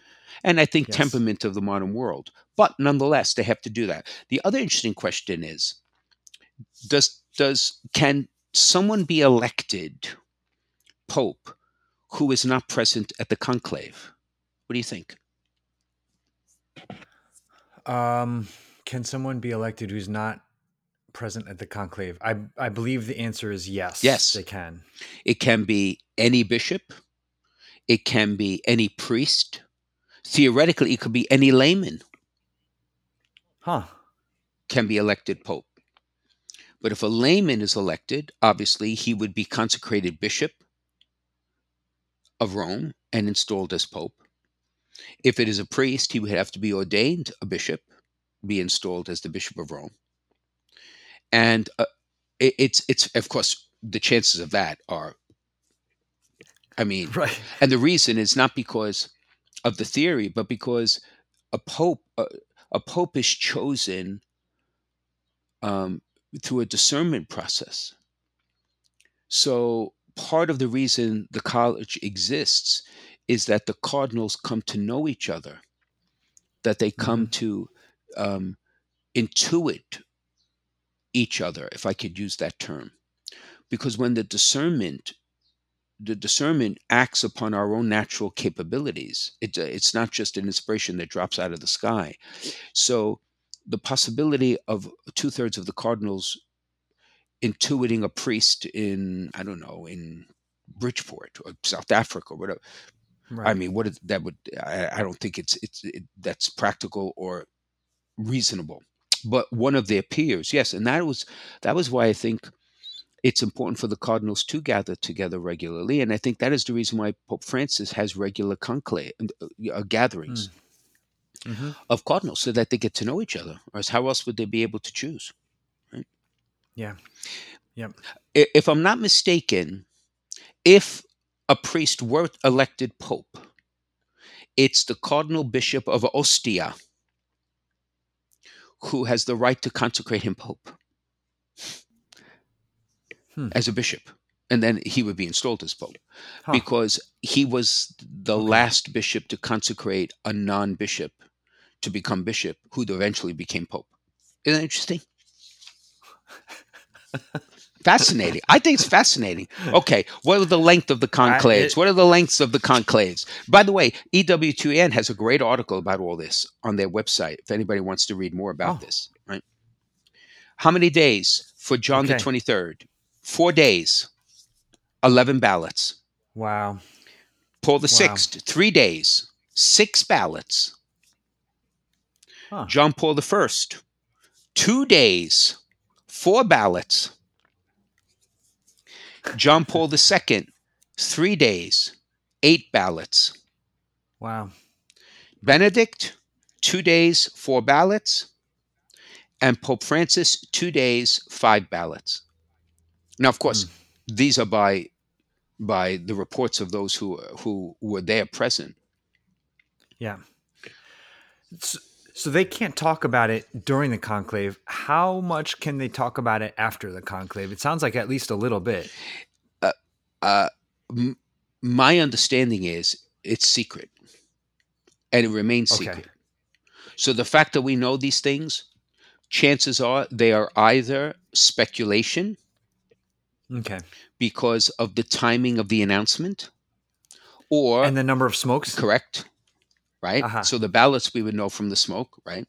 And I think Yes. temperament of the modern world. But nonetheless, they have to do that. The other interesting question is does does can someone be elected pope who is not present at the conclave? What do you think? Um, can someone be elected who's not present at the conclave? I I believe the answer is yes. Yes. they can. It can be any bishop, it can be any priest. Theoretically, it could be any layman Huh. can be elected pope. But if a layman is elected, obviously he would be consecrated bishop of Rome and installed as pope. If it is a priest, he would have to be ordained a bishop, be installed as the bishop of Rome. And uh, it, it's it's of course the chances of that are I mean, Right. and the reason is not because of the theory, but because a pope, a, a pope is chosen um, through a discernment process. So part of the reason the college exists is that the cardinals come to know each other, that they come Mhm. to um, intuit each other, if I could use that term. Because when the discernment the discernment acts upon our own natural capabilities. It, uh, it's not just an inspiration that drops out of the sky. So the possibility of two thirds of the cardinals intuiting a priest in, I don't know, in Bridgeport or South Africa or whatever. I mean, what is, that would I, I don't think it's it's it, that's practical or reasonable. But one of their peers, yes, and that was that was why I think it's important for the cardinals to gather together regularly, and I think that is the reason why Pope Francis has regular conclave uh, uh, gatherings hmm of cardinals, so that they get to know each other. Or how else would they be able to choose? Yeah. Yep. I- If I'm not mistaken, if a priest were elected pope, it's the cardinal bishop of Ostia who has the right to consecrate him pope Hmm. as a bishop. And then he would be installed as pope Huh. because he was the Okay. last bishop to consecrate a non bishop to become bishop, who eventually became pope. Isn't that interesting? fascinating. I think it's fascinating. Okay, what are the length of the conclaves? what are the lengths of the conclaves? By the way, EWTN has a great article about all this on their website. If anybody wants to read more about Oh. this, right? How many days for John the twenty third? Four days, eleven ballots. Wow. Paul the Wow. Sixth, three days, six ballots. Huh. John Paul the First, two days, four ballots. John Paul II, three days, eight ballots. Wow. Benedict, two days, four ballots. And Pope Francis, two days, five ballots. Now, of course, hmm. these are by by the reports of those who who were there present. Yeah. So, so they can't talk about it during the conclave. How much can they talk about it after the conclave? It sounds like at least a little bit. uh, m- my understanding is it's secret and it remains Okay. secret. So the fact that we know these things, chances are they are either speculation Okay. because of the timing of the announcement or And the number of smokes? correct, right? Uh-huh. So the ballots we would know from the smoke, right?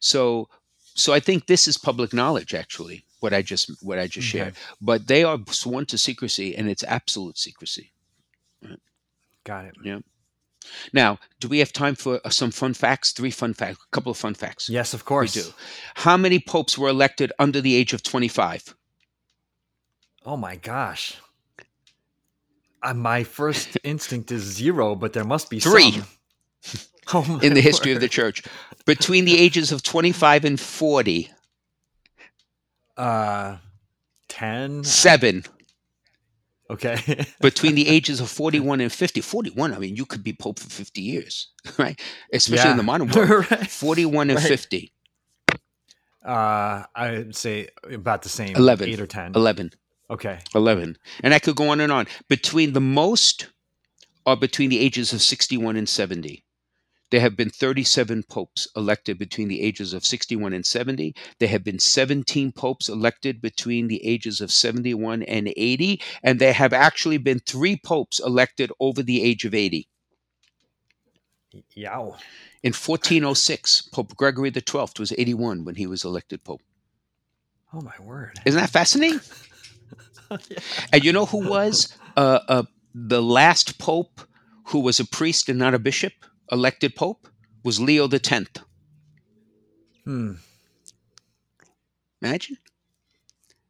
So so I think this is public knowledge actually what I just what I just Okay. shared. But they are sworn to secrecy and it's absolute secrecy. Got it. Yeah. Now, do we have time for uh, some fun facts? Three fun facts, a couple of fun facts. Yes, of course. we do. How many popes were elected under the age of 25? Oh my gosh. Uh, my first instinct is zero, but there must be Three. some. Oh in the history of the church? Between the ages of 25 and 40, uh, ten. seven. Okay. Between the ages of 41 and 50, 41, I mean, you could be pope for 50 years, right? Especially in the modern world. Right. 41 and Right. 50, Uh, I'd say about the same. 11. Eight or ten. 11. Okay. 11. And I could go on and on. Between the most are between the ages of 61 and 70. There have been 37 popes elected between the ages of 61 and 70. There have been 17 popes elected between the ages of 71 and 80. And there have actually been three popes elected over the age of 80. Yow. In 1406, Pope Gregory XII was 81 when he was elected pope. Oh my word. Isn't that fascinating? And you know who was uh, uh, the last pope who was a priest and not a bishop, elected pope? Was Leo the Tenth. Hmm. Imagine.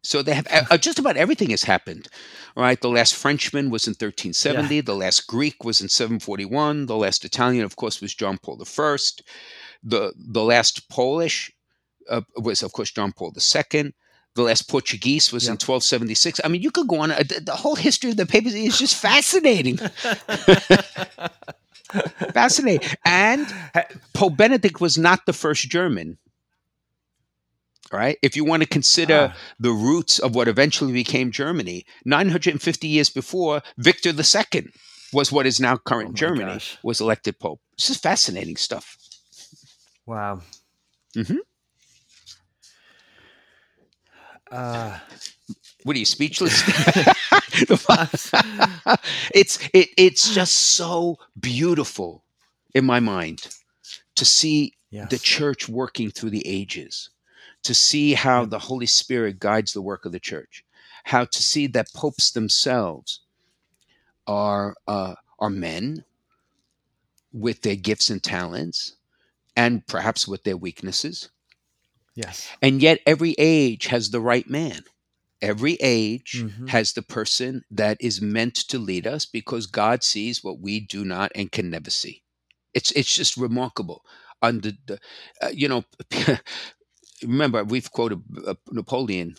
So they have uh, just about everything has happened, right? The last Frenchman was in 1370. The last Greek was in 741. The last Italian, of course, was John Paul I. The the last Polish uh, was, of course, John Paul II. The last Portuguese was in 1276. I mean, you could go on. Uh, the, the whole history of the papacy is just fascinating. Fascinating. And Pope Benedict was not the first German. Right? If you want to consider Ah. the roots of what eventually became Germany, 950 years before, Victor II was what is now current Oh Germany, gosh. was elected Pope. This is fascinating stuff. Wow. Mhm. Uh, What are you speechless? it's it, it's just so beautiful in my mind to see yes. the church working through the ages, to see how the Holy Spirit guides the work of the church, how to see that popes themselves are uh, are men with their gifts and talents, and perhaps with their weaknesses, Yes. and yet every age has the right man. Every age Mhm. has the person that is meant to lead us because God sees what we do not and can never see. It's it's just remarkable. Under the, uh, you know, remember we've quoted uh, Napoleon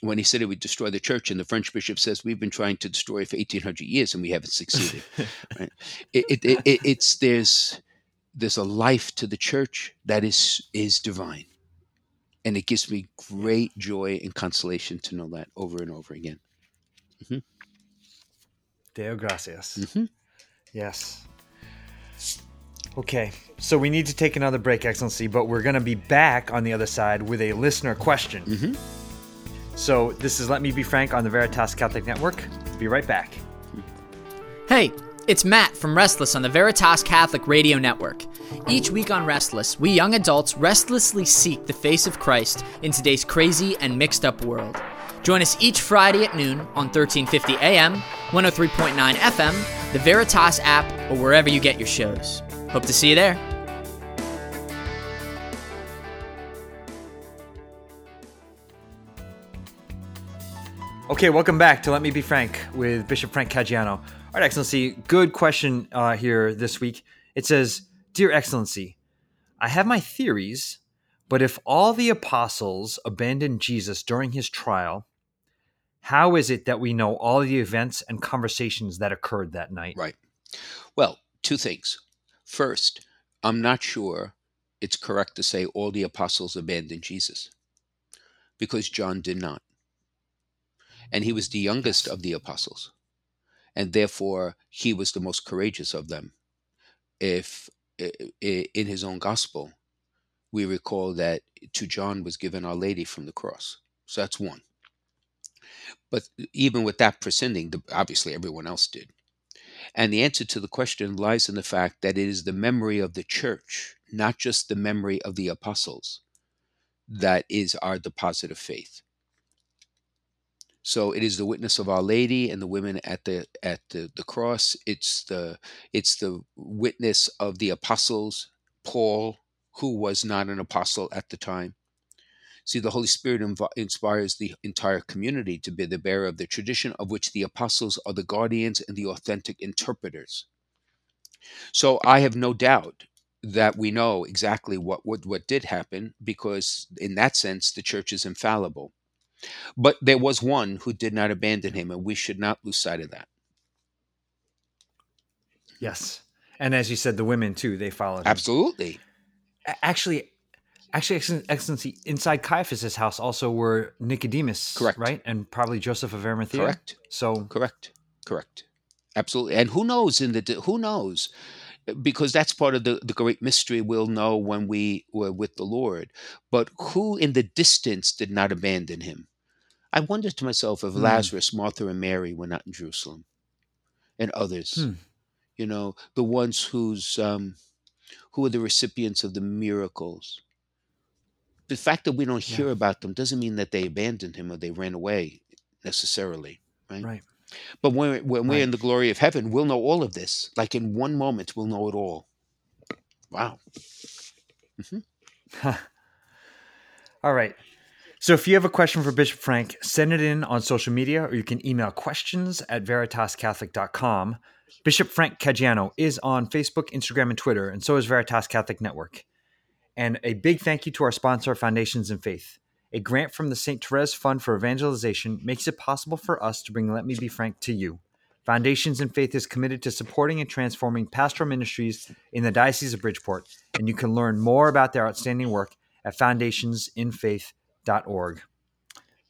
when he said it would destroy the church, and the French bishop says we've been trying to destroy it for eighteen hundred years and we haven't succeeded. right? It, it, it, it, it's there's there's a life to the church that is is divine, and it gives me great joy and consolation to know that over and over again. Deo gratias. Mhm. Yes. Okay, so we need to take another break, Excellency, but we're going to be back on the other side with a listener question. Mhm. So this is Let Me Be Frank on the Veritas Catholic Network. Be right back. Hey, it's Matt from Restless on the Veritas Catholic Radio Network. Each week on Restless, we young adults restlessly seek the face of Christ in today's crazy and mixed up world. Join us each Friday at noon on 1350 AM, 103.9 FM, the Veritas app, or wherever you get your shows. Hope to see you there. Okay, welcome back to Let Me Be Frank with Bishop Frank Caggiano. All right, Excellency, good question uh, here this week. It says, Dear Excellency, I have my theories, but if all the apostles abandoned Jesus during his trial, how is it that we know all the events and conversations that occurred that night? Right. Well, two things. First, I'm not sure it's correct to say all the apostles abandoned Jesus because John did not. And he was the youngest of the apostles. And therefore, he was the most courageous of them. If in his own gospel, we recall that to John was given Our Lady from the cross. So that's one. But even with that prescinding, obviously everyone else did. And the answer to the question lies in the fact that it is the memory of the church, not just the memory of the apostles, that is our deposit of faith. So it is the witness of Our Lady and the women at the at the, the cross. It's the it's the witness of the apostles, Paul, who was not an apostle at the time. See, the Holy Spirit inv- inspires the entire community to be the bearer of the tradition of which the apostles are the guardians and the authentic interpreters. So I have no doubt that we know exactly what, what, what did happen because, in that sense, the church is infallible. But there was one who did not abandon him, and we should not lose sight of that. Yes. And as you said, the women too, they followed him. Absolutely. Actually, actually, Excellency, inside Caiaphas' house also were Nicodemus, Correct. right? And probably Joseph of Arimathea. Correct. So, Correct. Correct. Absolutely. And who knows in the who knows? Because that's part of the, the great mystery we'll know when we were with the Lord. But who in the distance did not abandon him? I wondered to myself if Hmm. Lazarus, Martha, and Mary were not in Jerusalem, and others. Hmm. You know, the ones whose um, who are the recipients of the miracles. The fact that we don't Yeah. hear about them doesn't mean that they abandoned him or they ran away necessarily. Right. right. But when, when we're in the glory of heaven, we'll know all of this. Like in one moment, we'll know it all. Wow. All right. So if you have a question for Bishop Frank, send it in on social media or you can email questions at veritascatholic.com. Bishop Frank Caggiano is on Facebook, Instagram, and Twitter, and so is Veritas Catholic Network. And a big thank you to our sponsor, Foundations in Faith. A grant from the St. Therese Fund for Evangelization makes it possible for us to bring Let Me Be Frank to you. Foundations in Faith is committed to supporting and transforming pastoral ministries in the Diocese of Bridgeport, and you can learn more about their outstanding work at foundationsinfaith.org.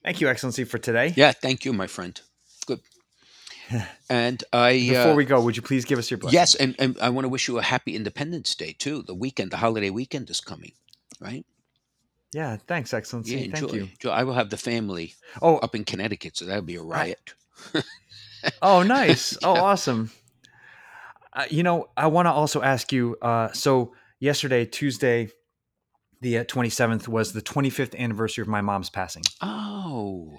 Thank you, Excellency, for today. Yeah, thank you, my friend. Good. And I Before uh, we go, would you please give us your blessing? yes, and, and I want to wish you a happy Independence Day too. The weekend, the holiday weekend is coming, right? Yeah, thanks, Excellency. Yeah, enjoy. Thank you. enjoy. I will have the family Oh, up in Connecticut, so that'll be a riot. oh, nice. Oh, Yeah. awesome. Uh, you know, I want to also ask you. Uh, so yesterday, Tuesday, the uh, twenty seventh, was the twenty fifth anniversary of my mom's passing. Oh,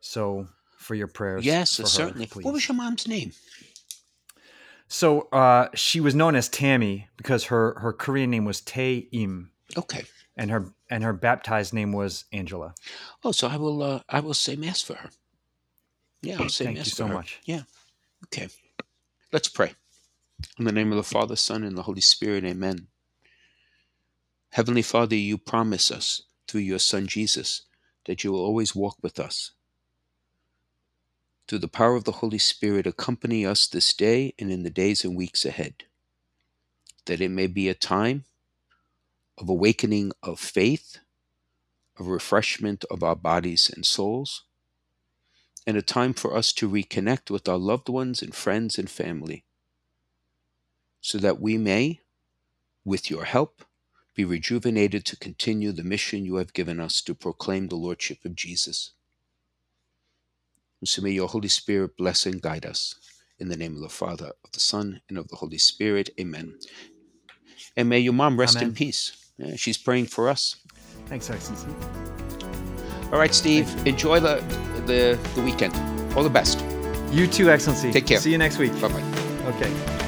So for your prayers, yes, for her. What was your mom's name? So uh, she was known as Tammy because her her Korean name was Tae Im, Okay. and her and her baptized name was Angela. Oh, so I will. Uh, I will say mass for her. Yeah, I'll say Thank mass you for so her. much. Yeah. Okay. Let's pray. In the name of the Father, Son, and the Holy Spirit, amen. Heavenly Father, you promise us through your Son Jesus that you will always walk with us. Through the power of the Holy Spirit, accompany us this day and in the days and weeks ahead, that it may be a time of awakening of faith, of refreshment of our bodies and souls, and a time for us to reconnect with our loved ones and friends and family, so that we may, with your help, be rejuvenated to continue the mission you have given us to proclaim the Lordship of Jesus. And so may your Holy Spirit bless and guide us. In the name of the Father, of the Son, and of the Holy Spirit. Amen. And may your mom rest in peace. Yeah, she's praying for us. Thanks, Excellency. All right, Steve, enjoy the, the, the weekend. All the best. You too, Excellency. Take care. See you next week. Bye bye. Okay.